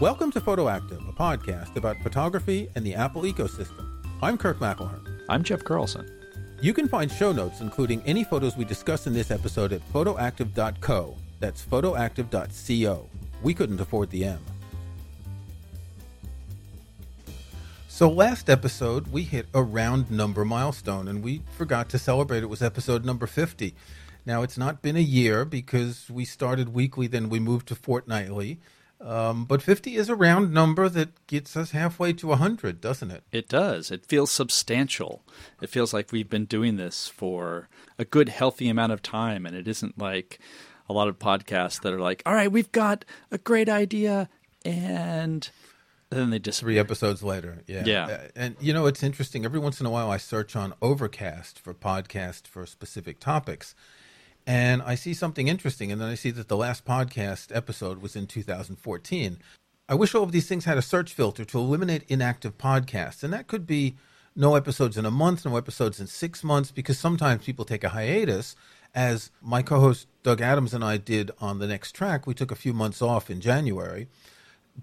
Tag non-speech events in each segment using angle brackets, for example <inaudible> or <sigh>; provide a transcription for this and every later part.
Welcome to Photoactive, a podcast about photography and the Apple ecosystem. I'm Kirk McElhearn. I'm Jeff Carlson. You can find show notes, including any photos we discuss in this episode, at photoactive.co. That's photoactive.co. We couldn't afford the M. So, last episode, we hit a round number milestone, and we forgot to celebrate. It was episode number 50. Now, it's not been a year because we started weekly, then we moved to fortnightly. Um, but 50 is a round number that gets us halfway to 100, doesn't it? It does. It feels substantial. It feels like we've been doing this for a good, healthy amount of time. And it isn't like a lot of podcasts that are like, all right, we've got a great idea. And then they just. Three episodes later. Yeah. Yeah. Uh, and, you know, it's interesting. Every once in a while, I search on Overcast for podcasts for specific topics and I see something interesting, and then I see that the last podcast episode was in 2014. I wish all of these things had a search filter to eliminate inactive podcasts, and that could be no episodes in a month, no episodes in six months, because sometimes people take a hiatus. As my co host Doug Adams and I did on the next track, we took a few months off in January.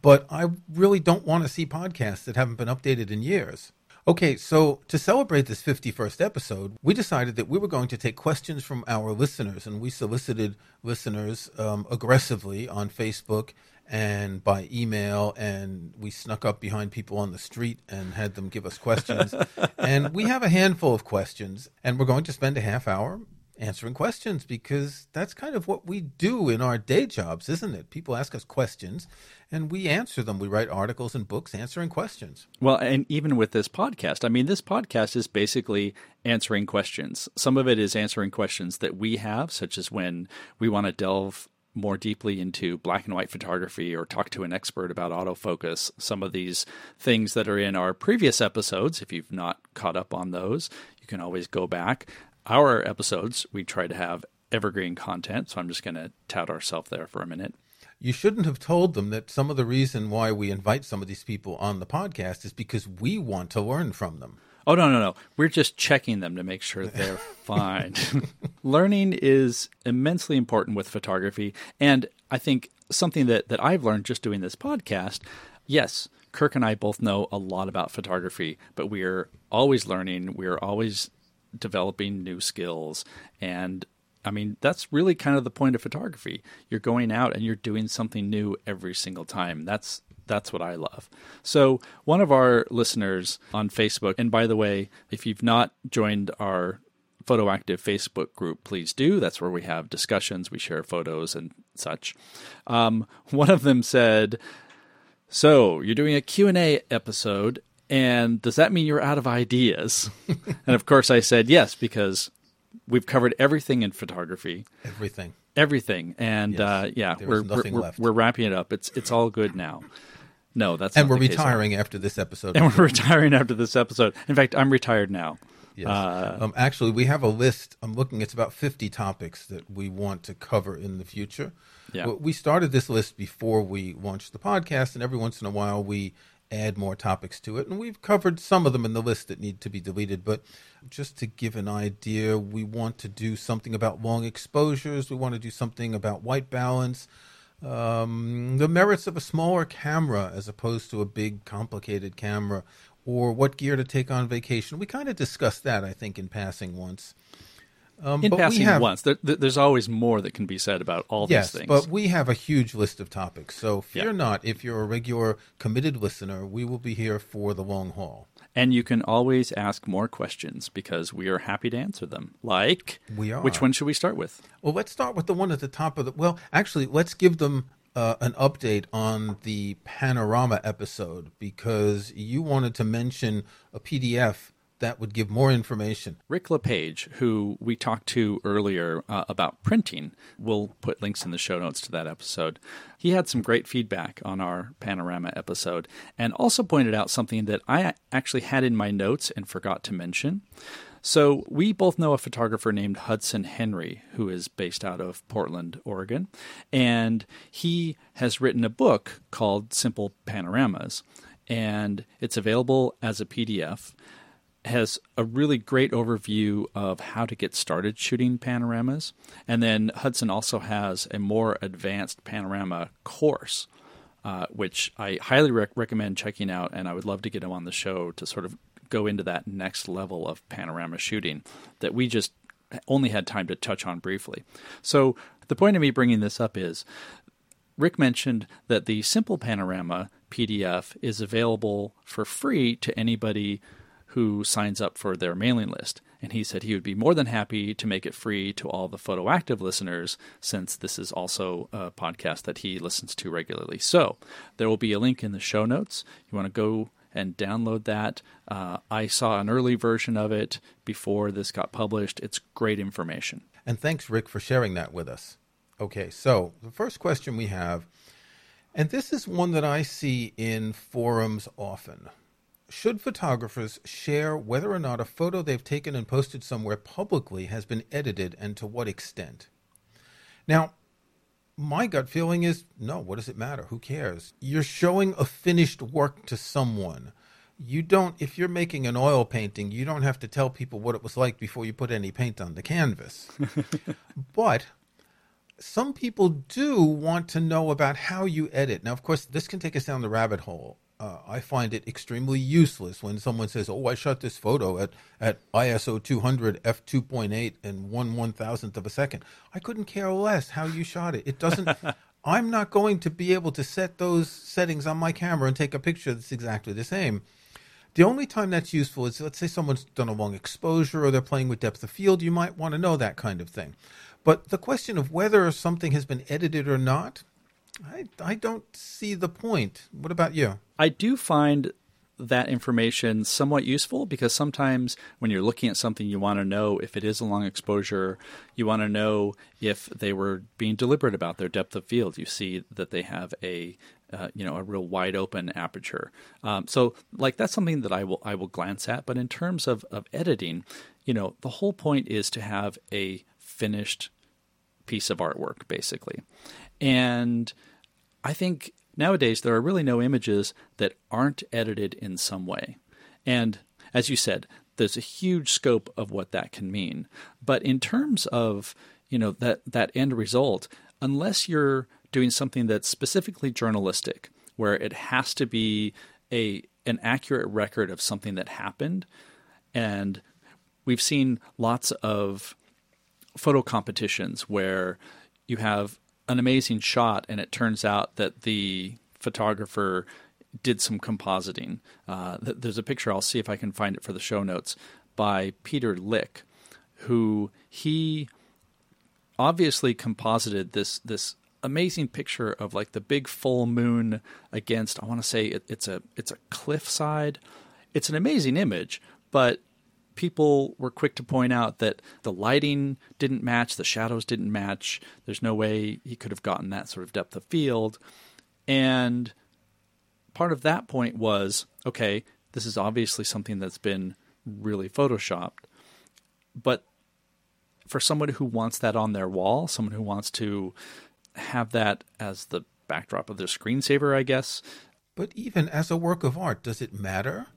But I really don't want to see podcasts that haven't been updated in years. Okay, so to celebrate this 51st episode, we decided that we were going to take questions from our listeners, and we solicited listeners um, aggressively on Facebook and by email, and we snuck up behind people on the street and had them give us questions. <laughs> and we have a handful of questions, and we're going to spend a half hour answering questions because that's kind of what we do in our day jobs, isn't it? People ask us questions and we answer them. We write articles and books answering questions. Well, and even with this podcast, I mean, this podcast is basically answering questions. Some of it is answering questions that we have, such as when we want to delve more deeply into black and white photography or talk to an expert about autofocus, some of these things that are in our previous episodes, if you've not caught up on those, you can always go back our episodes, we try to have evergreen content. So I'm just going to tout ourselves there for a minute. You shouldn't have told them that some of the reason why we invite some of these people on the podcast is because we want to learn from them. Oh, no, no, no. We're just checking them to make sure they're <laughs> fine. <laughs> Learning is immensely important with photography. And I think something that, that I've learned just doing this podcast yes, Kirk and I both know a lot about photography, but we're always learning. We're always developing new skills and I mean, that's really kind of the point of photography. You're going out and you're doing something new every single time. That's that's what I love. So, one of our listeners on Facebook, and by the way, if you've not joined our Photoactive Facebook group, please do. That's where we have discussions, we share photos and such. Um, one of them said, "So you're doing a Q and A episode, and does that mean you're out of ideas? <laughs> and of course, I said yes, because we've covered everything in photography. Everything. Everything. And yes. uh, yeah, we're, we're, we're, we're, wrapping it up. It's, it's all good now. No, that's and we're retiring after this episode. And <laughs> we're retiring after this episode. In fact, I'm retired now. Yes. Uh, um, actually, we have a list. I'm looking. It's about 50 topics that we want to cover in the future. Yeah. We started this list before we launched the podcast, and every once in a while we add more topics to it. And we've covered some of them in the list that need to be deleted. But just to give an idea, we want to do something about long exposures. We want to do something about white balance. Um, the merits of a smaller camera as opposed to a big, complicated camera, or what gear to take on vacation. We kind of discussed that, I think, in passing once. Um, in passing have, once, there, there's always more that can be said about all yes, these things. but we have a huge list of topics. So fear yeah. not. If you're a regular committed listener, we will be here for the long haul. And you can always ask more questions because we are happy to answer them. Like, we are. Which one should we start with? Well, let's start with the one at the top of the. Well, actually, let's give them uh, an update on the panorama episode because you wanted to mention a PDF that would give more information. Rick LePage, who we talked to earlier uh, about printing, we'll put links in the show notes to that episode. He had some great feedback on our panorama episode and also pointed out something that I actually had in my notes and forgot to mention. So, we both know a photographer named Hudson Henry, who is based out of Portland, Oregon, and he has written a book called Simple Panoramas, and it's available as a PDF has a really great overview of how to get started shooting panoramas. And then Hudson also has a more advanced panorama course uh, which I highly rec- recommend checking out, and I would love to get him on the show to sort of go into that next level of panorama shooting that we just only had time to touch on briefly. So the point of me bringing this up is Rick mentioned that the simple panorama PDF is available for free to anybody who signs up for their mailing list. And he said he would be more than happy to make it free to all the photoactive listeners, since this is also a podcast that he listens to regularly. So there will be a link in the show notes. You want to go and download that. Uh, I saw an early version of it before this got published. It's great information. And thanks, Rick, for sharing that with us. Okay, so the first question we have, and this is one that I see in forums often. Should photographers share whether or not a photo they've taken and posted somewhere publicly has been edited and to what extent? Now, my gut feeling is no, what does it matter? Who cares? You're showing a finished work to someone. You don't, if you're making an oil painting, you don't have to tell people what it was like before you put any paint on the canvas. <laughs> but some people do want to know about how you edit. Now, of course, this can take us down the rabbit hole. Uh, I find it extremely useless when someone says, "Oh, I shot this photo at at ISO 200 f 2.8 and one one thousandth of a second. I couldn't care less how you shot it. It doesn't. <laughs> I'm not going to be able to set those settings on my camera and take a picture that's exactly the same. The only time that's useful is let's say someone's done a long exposure or they're playing with depth of field. You might want to know that kind of thing. But the question of whether something has been edited or not, I, I don't see the point. What about you? I do find that information somewhat useful because sometimes when you're looking at something, you want to know if it is a long exposure. You want to know if they were being deliberate about their depth of field. You see that they have a uh, you know a real wide open aperture. Um, so like that's something that I will I will glance at. But in terms of of editing, you know the whole point is to have a finished piece of artwork basically, and I think nowadays there are really no images that aren't edited in some way. And as you said, there's a huge scope of what that can mean. But in terms of, you know, that that end result, unless you're doing something that's specifically journalistic, where it has to be a an accurate record of something that happened, and we've seen lots of photo competitions where you have an amazing shot, and it turns out that the photographer did some compositing. Uh, there's a picture, I'll see if I can find it for the show notes, by Peter Lik, who he obviously composited this this amazing picture of like the big full moon against I want to say it, it's a it's a cliffside. It's an amazing image, but people were quick to point out that the lighting didn't match, the shadows didn't match. There's no way he could have gotten that sort of depth of field. And part of that point was okay, this is obviously something that's been really photoshopped. But for someone who wants that on their wall, someone who wants to have that as the backdrop of their screensaver, I guess. But even as a work of art, does it matter?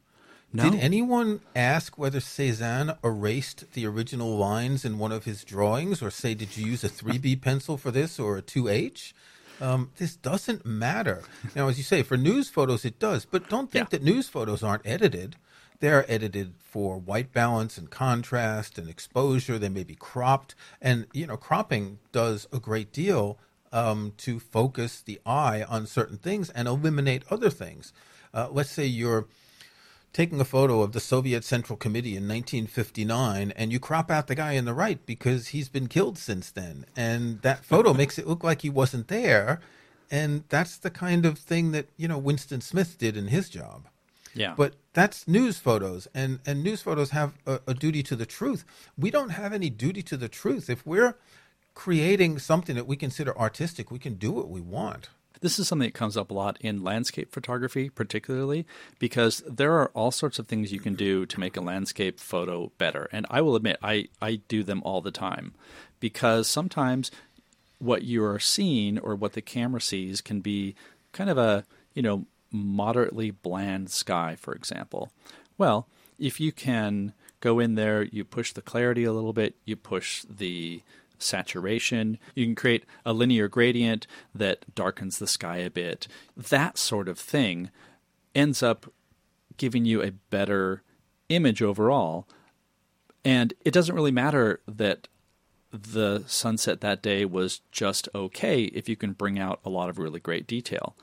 No. Did anyone ask whether Cezanne erased the original lines in one of his drawings, or say, did you use a 3B <laughs> pencil for this or a 2H? Um, this doesn't matter. Now, as you say, for news photos, it does, but don't think yeah. that news photos aren't edited. They're edited for white balance and contrast and exposure. They may be cropped, and you know, cropping does a great deal um, to focus the eye on certain things and eliminate other things. Uh, let's say you're taking a photo of the Soviet Central Committee in 1959 and you crop out the guy in the right because he's been killed since then. And that photo <laughs> makes it look like he wasn't there. And that's the kind of thing that, you know, Winston Smith did in his job. Yeah. But that's news photos, and, and news photos have a, a duty to the truth. We don't have any duty to the truth. If we're creating something that we consider artistic, we can do what we want. This is something that comes up a lot in landscape photography, particularly because there are all sorts of things you can do to make a landscape photo better. And I will admit, I, I do them all the time because sometimes what you are seeing or what the camera sees can be kind of a, you know, moderately bland sky, for example. Well, if you can go in there, you push the clarity a little bit, you push the saturation. You can create a linear gradient that darkens the sky a bit. That sort of thing ends up giving you a better image overall. And it doesn't really matter that the sunset that day was just okay if you can bring out a lot of really great detail.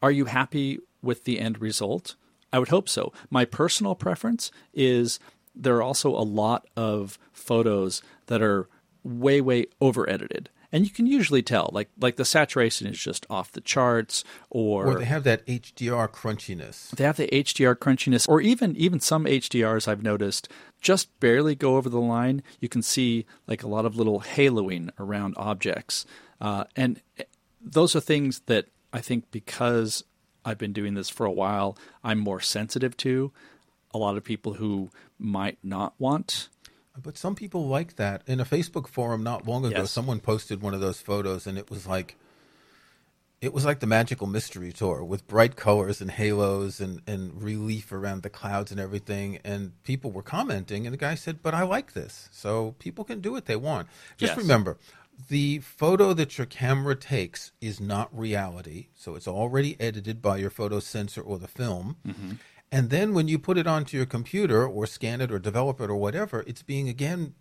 Are you happy with the end result? I would hope so. My personal preference is there are also a lot of photos that are way, way over edited. And you can usually tell, like like the saturation is just off the charts, or, or they have that HDR crunchiness. They have the HDR crunchiness, or even even some HDRs I've noticed just barely go over the line. You can see like a lot of little haloing around objects, uh, and those are things that I think because I've been doing this for a while, I'm more sensitive to. A lot of people who might not want but some people like that. In a Facebook forum not long ago, yes. someone posted one of those photos, and it was like, it was like the magical mystery tour with bright colors and halos and, and relief around the clouds and everything. And people were commenting, and the guy said, "But I like this, so people can do what they want." Just yes. remember, the photo that your camera takes is not reality, so it's already edited by your photo sensor or the film. Mm-hmm. And then when you put it onto your computer or scan it or develop it or whatever, it's being again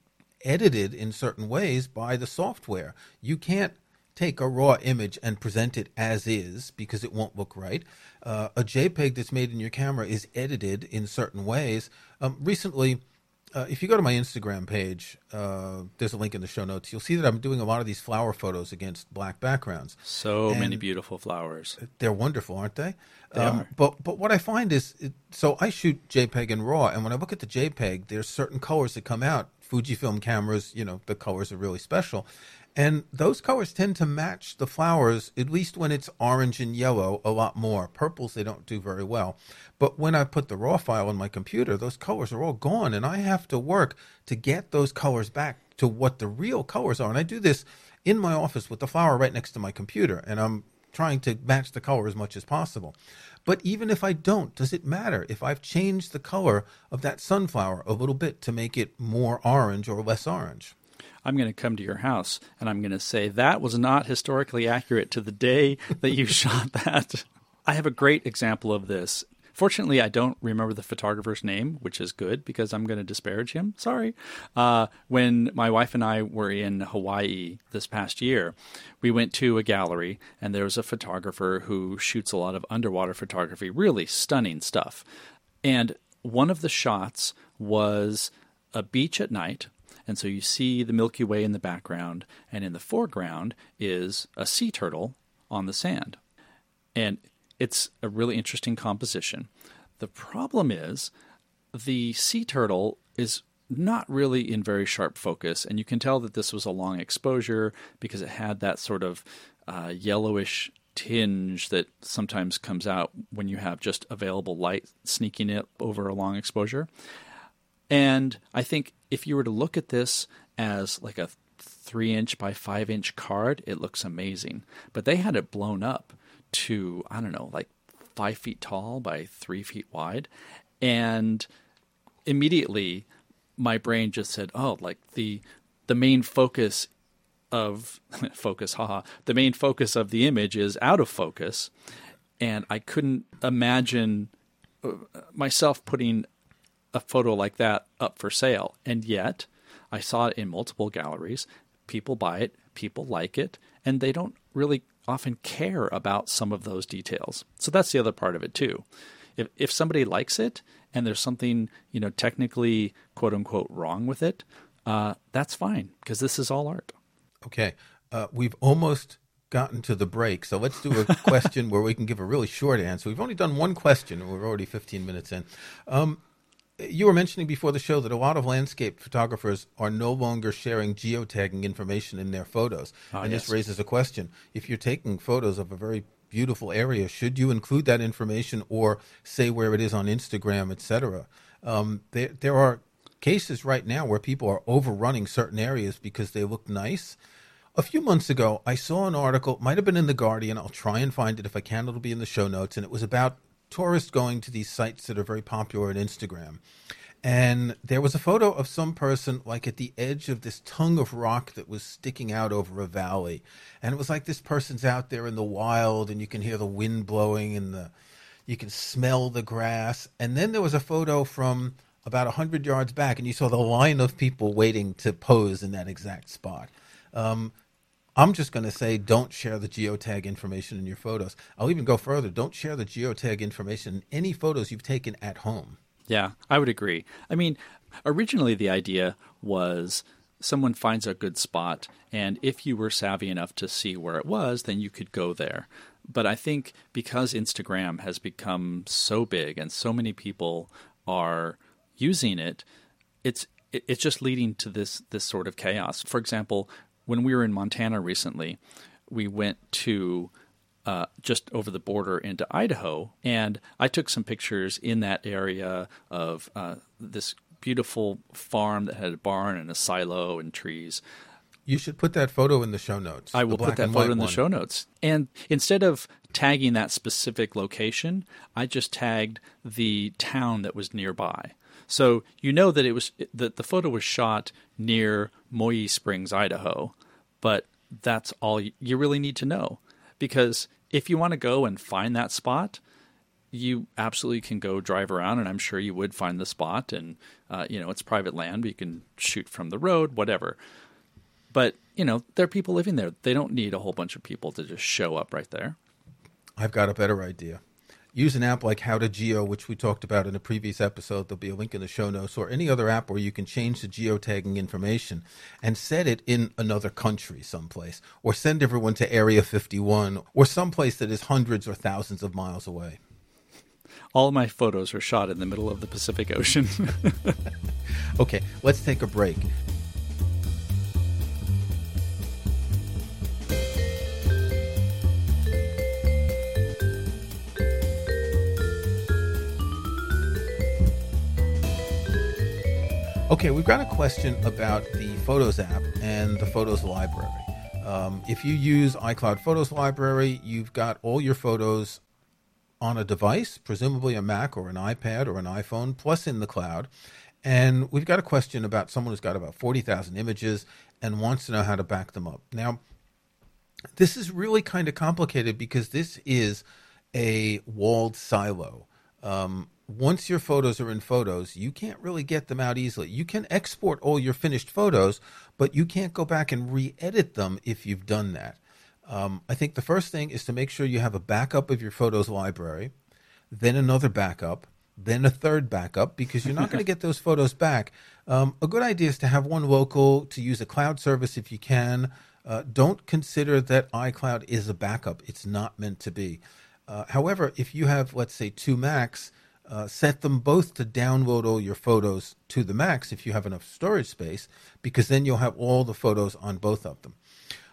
edited in certain ways by the software. You can't take a raw image and present it as is because it won't look right. Uh, a JPEG that's made in your camera is edited in certain ways. Um, recently, uh, if you go to my Instagram page, uh, there's a link in the show notes. You'll see that I'm doing a lot of these flower photos against black backgrounds. So and many beautiful flowers. They're wonderful, aren't they? They um, are. But but what I find is, it, so I shoot JPEG and RAW, and when I look at the JPEG, there's certain colors that come out. Fujifilm cameras, you know, the colors are really special, and those colors tend to match the flowers, at least when it's orange and yellow, a lot more. Purples, they don't do very well. But when I put the raw file on my computer, those colors are all gone, and I have to work to get those colors back to what the real colors are. And I do this in my office with the flower right next to my computer, and I'm trying to match the color as much as possible. But even if I don't, does it matter if I've changed the color of that sunflower a little bit to make it more orange or less orange? I'm going to come to your house and I'm going to say that was not historically accurate to the day that you <laughs> shot that. I have a great example of this. Fortunately, I don't remember the photographer's name, which is good because I'm going to disparage him. Sorry. Uh, when my wife and I were in Hawaii this past year, we went to a gallery and there was a photographer who shoots a lot of underwater photography, really stunning stuff. And one of the shots was a beach at night and so you see the Milky Way in the background, and in the foreground is a sea turtle on the sand. And it's a really interesting composition. The problem is the sea turtle is not really in very sharp focus, and you can tell that this was a long exposure because it had that sort of uh, yellowish tinge that sometimes comes out when you have just available light sneaking it over a long exposure. And I think if you were to look at this as like a three inch by five inch card, it looks amazing. But they had it blown up to, I don't know, like five feet tall by three feet wide. And immediately my brain just said, oh, like the the main focus of <laughs> focus, haha, the main focus of the image is out of focus. And I couldn't imagine uh, myself putting a photo like that up for sale. And yet, I saw it in multiple galleries. People buy it, people like it, and they don't really often care about some of those details. So that's the other part of it too. If if somebody likes it and there's something you know technically quote unquote wrong with it, uh, that's fine because this is all art. Okay, uh, we've almost gotten to the break, so let's do a <laughs> question where we can give a really short answer. We've only done one question, and we're already 15 minutes in. Um, you were mentioning before the show that a lot of landscape photographers are no longer sharing geotagging information in their photos. Oh, and yes. this raises a question. If you're taking photos of a very beautiful area, should you include that information or say where it is on Instagram, etc.? Um, there, there are cases right now where people are overrunning certain areas because they look nice. A few months ago, I saw an article, might have been in The Guardian. I'll try and find it. If I can, it'll be in the show notes. And it was about tourists going to these sites that are very popular on Instagram. And there was a photo of some person like at the edge of this tongue of rock that was sticking out over a valley. And it was like this person's out there in the wild and you can hear the wind blowing and the you can smell the grass. And then there was a photo from about 100 yards back and you saw the line of people waiting to pose in that exact spot. Um, I'm just going to say don't share the geotag information in your photos. I'll even go further. Don't share the geotag information in any photos you've taken at home. Yeah, I would agree. I mean, originally the idea was someone finds a good spot, and if you were savvy enough to see where it was, then you could go there. But I think because Instagram has become so big and so many people are using it, it's it's just leading to this this sort of chaos. For example, when we were in Montana recently, we went to uh, just over the border into Idaho, and I took some pictures in that area of uh, this beautiful farm that had a barn and a silo and trees. You should put that photo in the show notes. I will put that photo in the show notes. And instead of tagging that specific location, I just tagged the town that was nearby. So you know that it was that the photo was shot near Moyie Springs, Idaho, but that's all you really need to know because if you want to go and find that spot, you absolutely can go drive around, and I'm sure you would find the spot. And uh, you know, it's private land; but you can shoot from the road, whatever. But you know, there are people living there. They don't need a whole bunch of people to just show up right there. I've got a better idea use an app like HoudahGeo, which we talked about in a previous episode. There'll be a link in the show notes, or any other app where you can change the geotagging information and set it in another country someplace, or send everyone to Area 51, or someplace that is hundreds or thousands of miles away. All my photos are shot in the middle of the Pacific Ocean. <laughs> okay, let's take a break. Okay, we've got a question about the Photos app and the Photos library. Um, if you use iCloud Photos Library, you've got all your photos on a device, presumably a Mac or an iPad or an iPhone, plus in the cloud. And we've got a question about someone who's got about 40,000 images and wants to know how to back them up. Now, this is really kind of complicated because this is a walled silo. Um, once your photos are in photos, you can't really get them out easily. You can export all your finished photos, but you can't go back and re edit them if you've done that. Um, I think the first thing is to make sure you have a backup of your photos library, then another backup, then a third backup because you're not going <laughs> to get those photos back. Um, a good idea is to have one local, to use a cloud service if you can. Uh, don't consider that iCloud is a backup, it's not meant to be. Uh, however, if you have, let's say, two Macs, uh, set them both to download all your photos to the Macs if you have enough storage space, because then you'll have all the photos on both of them.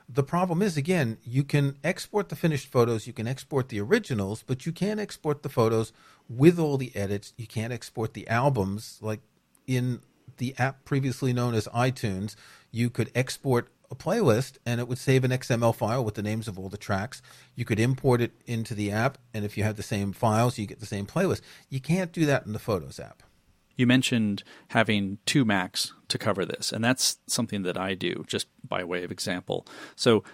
The problem is, again, you can export the finished photos, you can export the originals, but you can't export the photos with all the edits. You can't export the albums like in the app previously known as iTunes. You could export a playlist and it would save an XML file with the names of all the tracks. You could import it into the app, and if you have the same files, you get the same playlist. You can't do that in the Photos app. You mentioned having two Macs to cover this, and that's something that I do just by way of example. So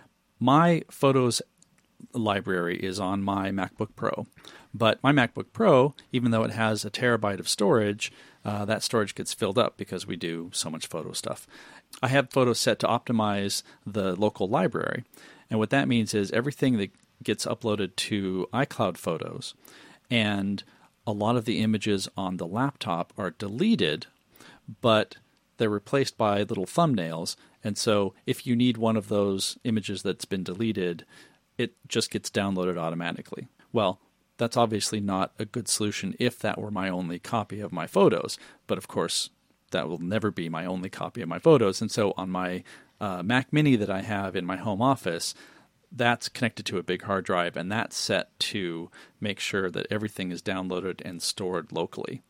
my Photos library is on my MacBook Pro, but my MacBook Pro, even though it has a terabyte of storage, uh, that storage gets filled up because we do so much photo stuff. I have photos set to optimize the local library. And what that means is everything that gets uploaded to iCloud Photos and a lot of the images on the laptop are deleted, but they're replaced by little thumbnails. And so if you need one of those images that's been deleted, it just gets downloaded automatically. Well, that's obviously not a good solution if that were my only copy of my photos. But of course, that will never be my only copy of my photos. And so on my uh, Mac Mini that I have in my home office, that's connected to a big hard drive, and that's set to make sure that everything is downloaded and stored locally.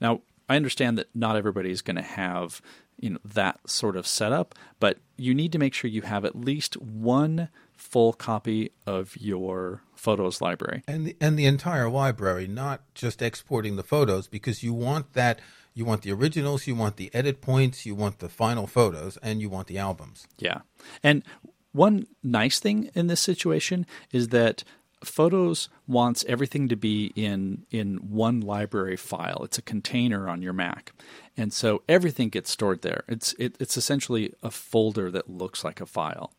Now, I understand that not everybody is going to have you know that sort of setup, but you need to make sure you have at least one full copy of your photos library and the, and the entire library, not just exporting the photos, because you want that You want the originals, you want the edit points, you want the final photos, and you want the albums. Yeah. And one nice thing in this situation is that Photos wants everything to be in in one library file. It's a container on your Mac, and so everything gets stored there. It's it, it's essentially a folder that looks like a file,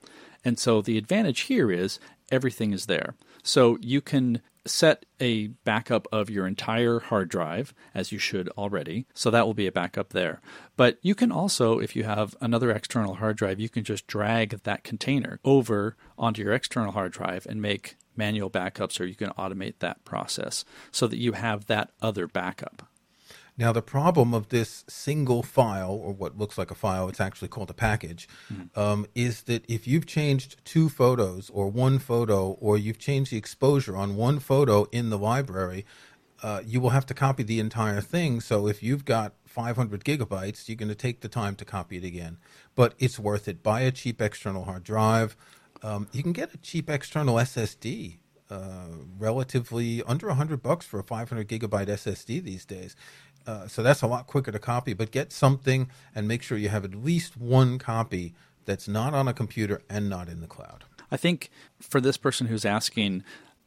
and so the advantage here is everything is there. So you can set a backup of your entire hard drive, as you should already. So that will be a backup there. But you can also, if you have another external hard drive, you can just drag that container over onto your external hard drive and make manual backups or you can automate that process so that you have that other backup. Now, the problem of this single file, or what looks like a file, it's actually called a package, mm-hmm. um, is that if you've changed two photos or one photo, or you've changed the exposure on one photo in the library, uh, you will have to copy the entire thing. So if you've got 500 gigabytes, you're going to take the time to copy it again. But it's worth it. Buy a cheap external hard drive. Um, you can get a cheap external SSD, uh, relatively under hundred bucks for a 500 gigabyte SSD these days. Uh, so that's a lot quicker to copy. But get something and make sure you have at least one copy that's not on a computer and not in the cloud. I think for this person who's asking,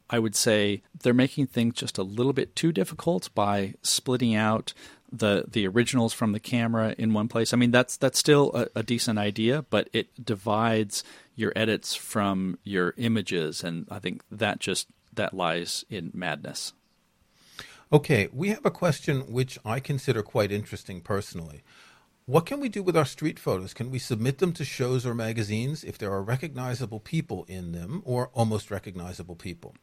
I would say they're making things just a little bit too difficult by splitting out the the originals from the camera in one place. I mean, that's that's still a, a decent idea, but it divides your edits from your images, and I think that just that lies in madness. Okay, we have a question which I consider quite interesting personally. What can we do with our street photos? Can we submit them to shows or magazines if there are recognizable people in them or almost recognizable people?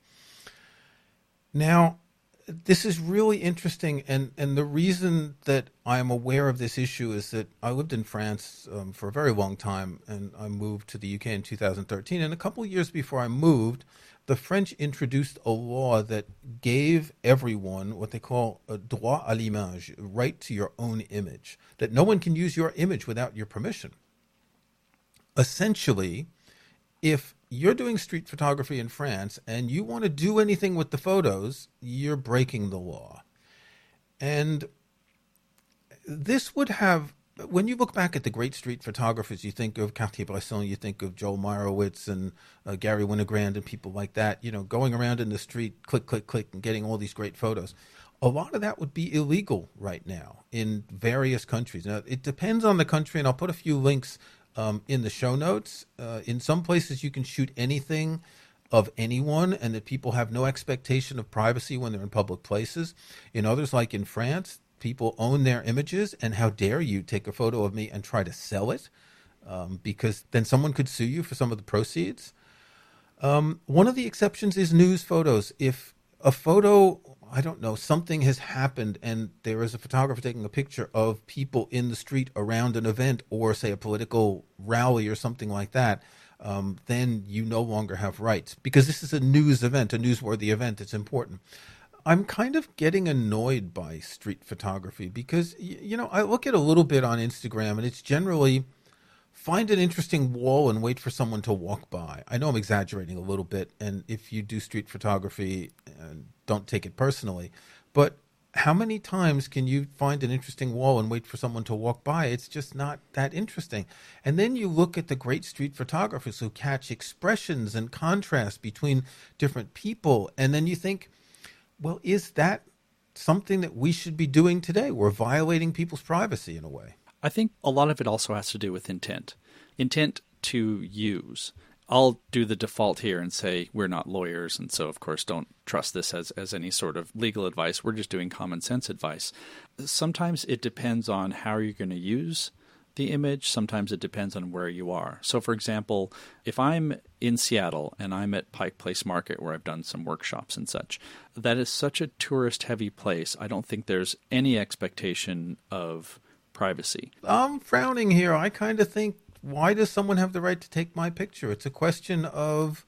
Now, this is really interesting, and, and the reason that I am aware of this issue is that I lived in France um, for a very long time, and I moved to the UK in 2013. And a couple years before I moved, the French introduced a law that gave everyone what they call a droit à l'image, right to your own image, that no one can use your image without your permission. Essentially, if you're doing street photography in France and you want to do anything with the photos, you're breaking the law. And this would have, when you look back at the great street photographers, you think of Cartier-Bresson, you think of Joel Meyerowitz and uh, Garry Winogrand and people like that, you know, going around in the street, click, click, click, and getting all these great photos. A lot of that would be illegal right now in various countries. Now, it depends on the country, and I'll put a few links um, in the show notes. Uh, in some places, you can shoot anything of anyone, and that people have no expectation of privacy when they're in public places. In others, like in France, people own their images, and how dare you take a photo of me and try to sell it? Um, because then someone could sue you for some of the proceeds. Um, one of the exceptions is news photos. If a photo I don't know, something has happened and there is a photographer taking a picture of people in the street around an event or, say, a political rally or something like that, um, then you no longer have rights because this is a news event, a newsworthy event. It's important. I'm kind of getting annoyed by street photography because, you know, I look at a little bit on Instagram and it's generally find an interesting wall and wait for someone to walk by. I know I'm exaggerating a little bit, and if you do street photography, uh, don't take it personally. But how many times can you find an interesting wall and wait for someone to walk by? It's just not that interesting. And then you look at the great street photographers who catch expressions and contrast between different people, and then you think, well, is that something that we should be doing today? We're violating people's privacy in a way. I think a lot of it also has to do with intent. Intent to use. I'll do the default here and say we're not lawyers, and so of course don't trust this as, as any sort of legal advice. We're just doing common sense advice. Sometimes it depends on how you're going to use the image. Sometimes it depends on where you are. So, for example, if I'm in Seattle and I'm at Pike Place Market where I've done some workshops and such, that is such a tourist heavy place. I don't think there's any expectation of privacy. I'm frowning here. I kind of think, why does someone have the right to take my picture? It's a question of,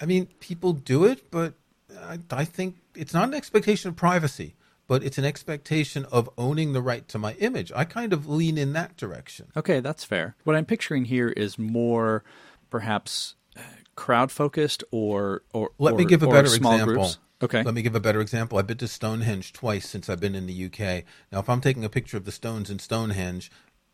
I mean, people do it, but I, I think it's not an expectation of privacy, but it's an expectation of owning the right to my image. I kind of lean in that direction. Okay, that's fair. What I'm picturing here is more perhaps uh, crowd focused or or let or, me give a better example groups. Okay. Let me give a better example. I've been to Stonehenge twice since I've been in the UK. Now, if I'm taking a picture of the stones in Stonehenge,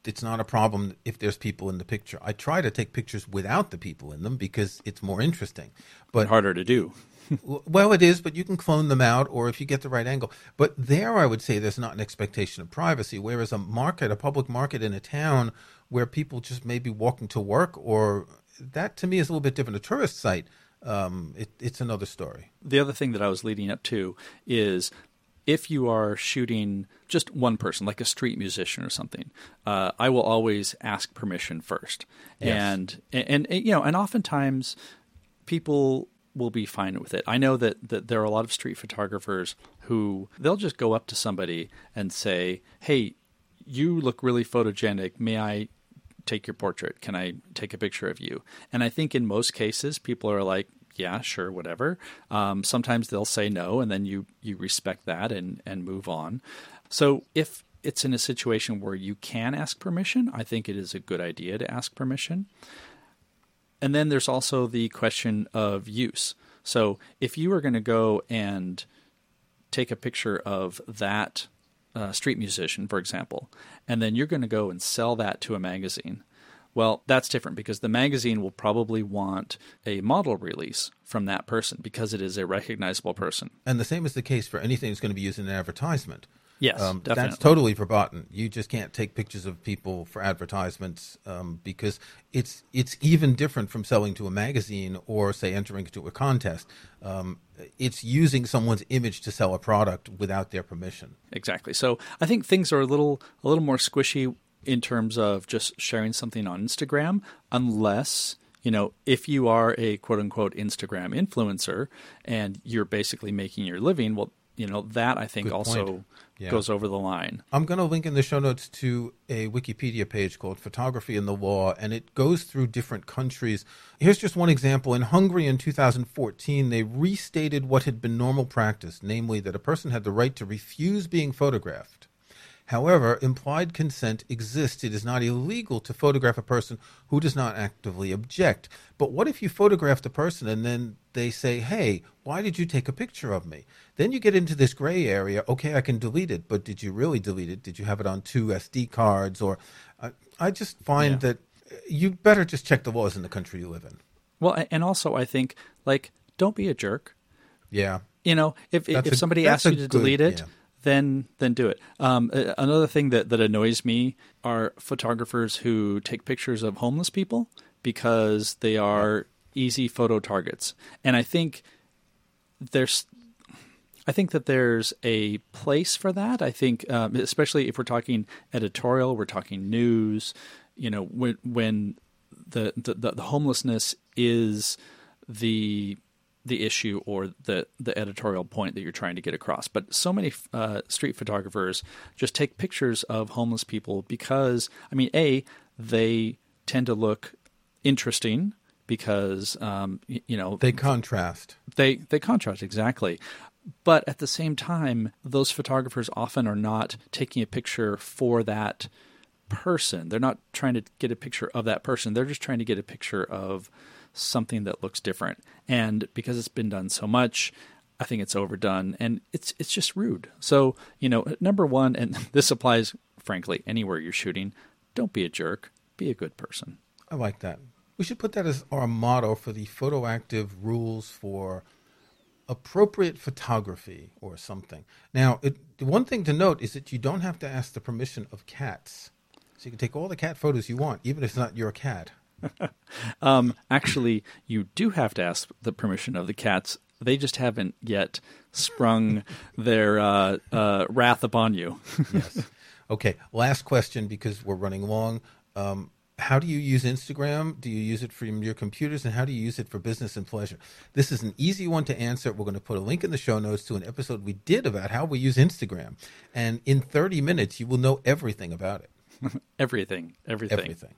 it's not a problem if there's people in the picture. I try to take pictures without the people in them because it's more interesting. But harder to do. <laughs> well, it is, but you can clone them out, or if you get the right angle. But there, I would say there's not an expectation of privacy. Whereas a market, a public market in a town where people just may be walking to work, or that to me is a little bit different. A tourist site, um, it, it's another story. The other thing that I was leading up to is if you are shooting just one person, like a street musician or something, uh, I will always ask permission first. Yes. And, and, and, you know, and oftentimes people will be fine with it. I know that, that there are a lot of street photographers who they'll just go up to somebody and say, Hey, you look really photogenic. May I take your portrait? Can I take a picture of you? And I think in most cases, people are like, yeah, sure, whatever. Um, sometimes they'll say no, and then you you respect that and and move on. So if it's in a situation where you can ask permission, I think it is a good idea to ask permission. And then there's also the question of use. So if you are going to go and take a picture of that uh, street musician, for example, and then you're going to go and sell that to a magazine. Well, that's different because the magazine will probably want a model release from that person because it is a recognizable person. And the same is the case for anything that's going to be used in an advertisement. Yes, Um, definitely. that's totally verboten. You just can't take pictures of people for advertisements um, because it's it's even different from selling to a magazine or say entering into a contest. Um, it's using someone's image to sell a product without their permission. Exactly. So I think things are a little a little more squishy in terms of just sharing something on Instagram, unless you know if you are a quote unquote Instagram influencer and you're basically making your living. Well, you know that I think Good also. Yeah. goes over the line. I'm going to link in the show notes to a Wikipedia page called Photography in the Law, and it goes through different countries. Here's just one example. In Hungary in 2014, they restated what had been normal practice, namely that a person had the right to refuse being photographed. However, implied consent exists. It is not illegal to photograph a person who does not actively object. But what if you photograph the person and then they say, hey, why did you take a picture of me? Then you get into this gray area. Okay, I can delete it, but did you really delete it? Did you have it on two SD cards? Or I I just find Yeah. that you better just check the laws in the country you live in. Well, and also I think like don't be a jerk. Yeah. You know, if That's if a- somebody asks you to good- delete it, yeah. then then do it. Um, another thing that that annoys me are photographers who take pictures of homeless people because they are easy photo targets, and I think there's. I think that there's a place for that. I think, um, especially if we're talking editorial, we're talking news. You know, when when the the, the homelessness is the the issue or the the editorial point that you're trying to get across. But so many uh, street photographers just take pictures of homeless people because, I mean, a they tend to look interesting because um, you know They contrast. they they contrast exactly. But at the same time, those photographers often are not taking a picture for that person. They're not trying to get a picture of that person. They're just trying to get a picture of something that looks different. And because it's been done so much, I think it's overdone and it's it's just rude. So, you know, number 1 and <laughs> this applies frankly anywhere you're shooting, don't be a jerk, be a good person. I like that. We should put that as our motto for the photoactive rules for appropriate photography or something. Now, it, the one thing to note is that you don't have to ask the permission of cats. So you can take all the cat photos you want, even if it's not your cat. <laughs> Um, actually, you do have to ask the permission of the cats. They just haven't yet sprung <laughs> their uh, uh, wrath upon you. <laughs> Yes. okay. Last question because we're running long. Um, how do you use Instagram? Do you use it from your computers, and how do you use it for business and pleasure? This is an easy one to answer. We're going to put a link in the show notes to an episode we did about how we use Instagram, and in 30 minutes you will know everything about it. <laughs> everything, everything. Everything.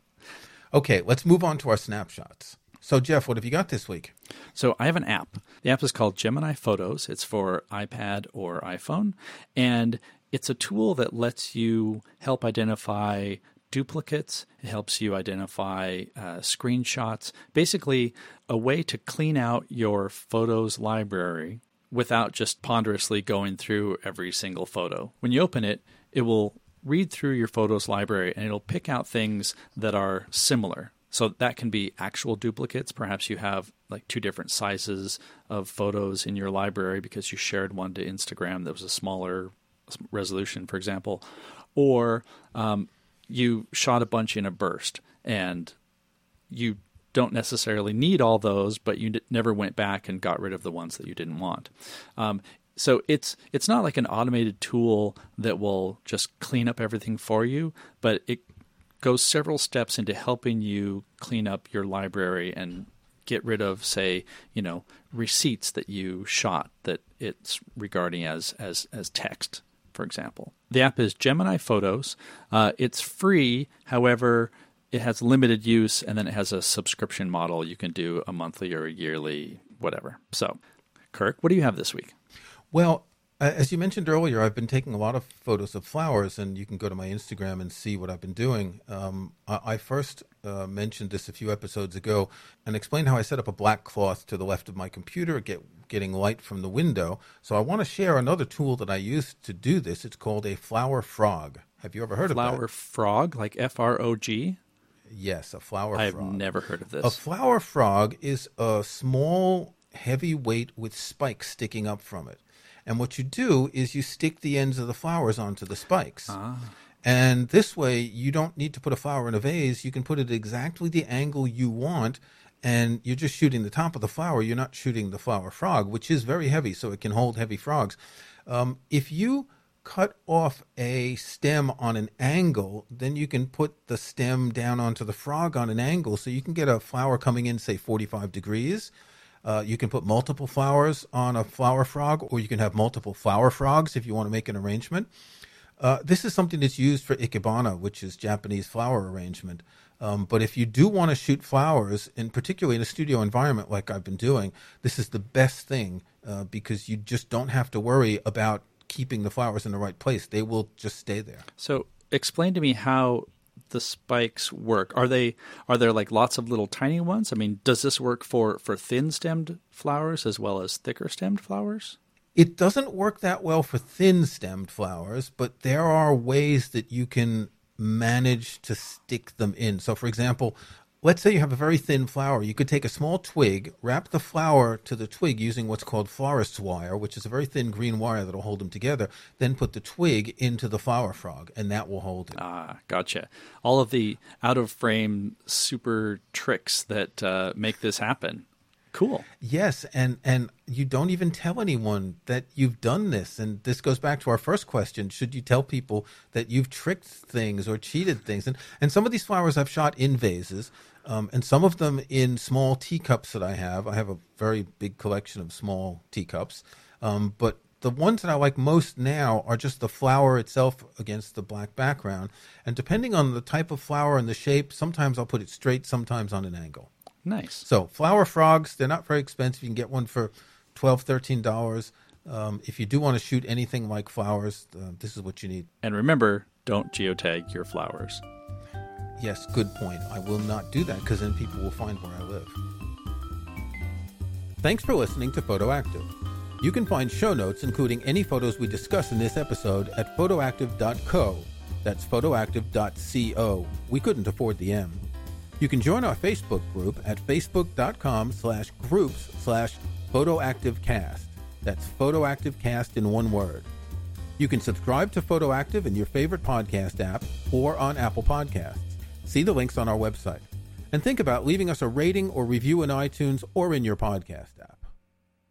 Okay, let's move on to our snapshots. So, Jeff, what have you got this week? So I have an app. The app is called Gemini Photos. It's for iPad or iPhone, and it's a tool that lets you help identify duplicates. It helps you identify uh, screenshots. Basically, a way to clean out your photos library without just ponderously going through every single photo. When you open it, it will read through your photos library and it'll pick out things that are similar. So that can be actual duplicates. Perhaps you have like two different sizes of photos in your library because you shared one to Instagram that was a smaller resolution, for example. Or um, you shot a bunch in a burst and you don't necessarily need all those, but you never went back and got rid of the ones that you didn't want. Um, so it's it's not like an automated tool that will just clean up everything for you, but it goes several steps into helping you clean up your library and get rid of say you know receipts that you shot that it's regarding as as as text for example. The app is gemini photos. Uh, it's free however it has limited use and then it has a subscription model you can do a monthly or a yearly whatever. So kirk what do you have this week? Well as you mentioned earlier, I've been taking a lot of photos of flowers, and you can go to my Instagram and see what I've been doing. Um, I, I, first uh, mentioned this a few episodes ago and explained how I set up a black cloth to the left of my computer, get, getting light from the window. So I want to share another tool that I use to do this. It's called a flower frog. Have you ever heard flower of that? Flower frog, like F R O G? Yes, a flower frog. I've never heard of this. A flower frog is a small, heavy weight with spikes sticking up from it. And what you do is you stick the ends of the flowers onto the spikes. Ah. And this way, you don't need to put a flower in a vase. You can put it exactly the angle you want, and you're just shooting the top of the flower. You're not shooting the flower frog, which is very heavy, so it can hold heavy frogs. Um, if you cut off a stem on an angle, then you can put the stem down onto the frog on an angle, so you can get a flower coming in, say, 45 degrees uh, you can put multiple flowers on a flower frog, or you can have multiple flower frogs if you want to make an arrangement. Uh, this is something that's used for ikebana, which is Japanese flower arrangement. Um, but if you do want to shoot flowers, and particularly in a studio environment like I've been doing, this is the best thing uh, because you just don't have to worry about keeping the flowers in the right place. They will just stay there. So, explain to me how the spikes work? Are they are there like lots of little tiny ones? I mean, does this work for for thin stemmed flowers as well as thicker stemmed flowers? It doesn't work that well for thin stemmed flowers, but there are ways that you can manage to stick them in. So, for example, let's say you have a very thin flower. You could take a small twig, wrap the flower to the twig using what's called florist's wire, which is a very thin green wire that'll hold them together. Then put the twig into the flower frog, and that will hold it. Ah, gotcha. All of the out of frame super tricks that uh, make this happen. Cool. Yes, and and you don't even tell anyone that you've done this. And this goes back to our first question: Should you tell people that you've tricked things or cheated things? And and some of these flowers I've shot in vases, um, and some of them in small teacups that I have. I have a very big collection of small teacups. Um, but the ones that I like most now are just the flower itself against the black background. And depending on the type of flower and the shape, sometimes I'll put it straight, sometimes on an angle. Nice. So flower frogs, they're not very expensive. You can get one for $12, $13. Um, if you do want to shoot anything like flowers, uh, this is what you need. And remember, don't geotag your flowers. Yes, good point. I will not do that because then people will find where I live. Thanks for listening to Photoactive. You can find show notes, including any photos we discuss in this episode, at photoactive.co. That's photoactive.co. We couldn't afford the M. You can join our Facebook group at facebook.com slash groups slash photoactivecast. That's photoactivecast in one word. You can subscribe to Photoactive in your favorite podcast app or on Apple Podcasts. See the links on our website. And think about leaving us a rating or review in iTunes or in your podcast app.